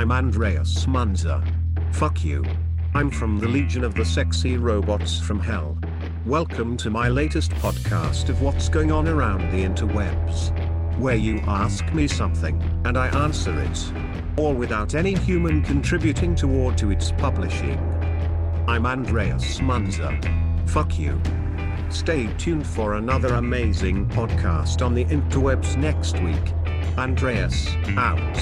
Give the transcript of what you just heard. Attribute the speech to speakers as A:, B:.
A: I'm Andreas Munzer. Fuck you. I'm from the Legion of the Sexy Robots from Hell. Welcome to my latest podcast of what's going on around the interwebs. Where you ask me something, and I answer it. All without any human contributing toward to its publishing. I'm Andreas Munzer. Fuck you. Stay tuned for another amazing podcast on the interwebs next week. Andreas, out.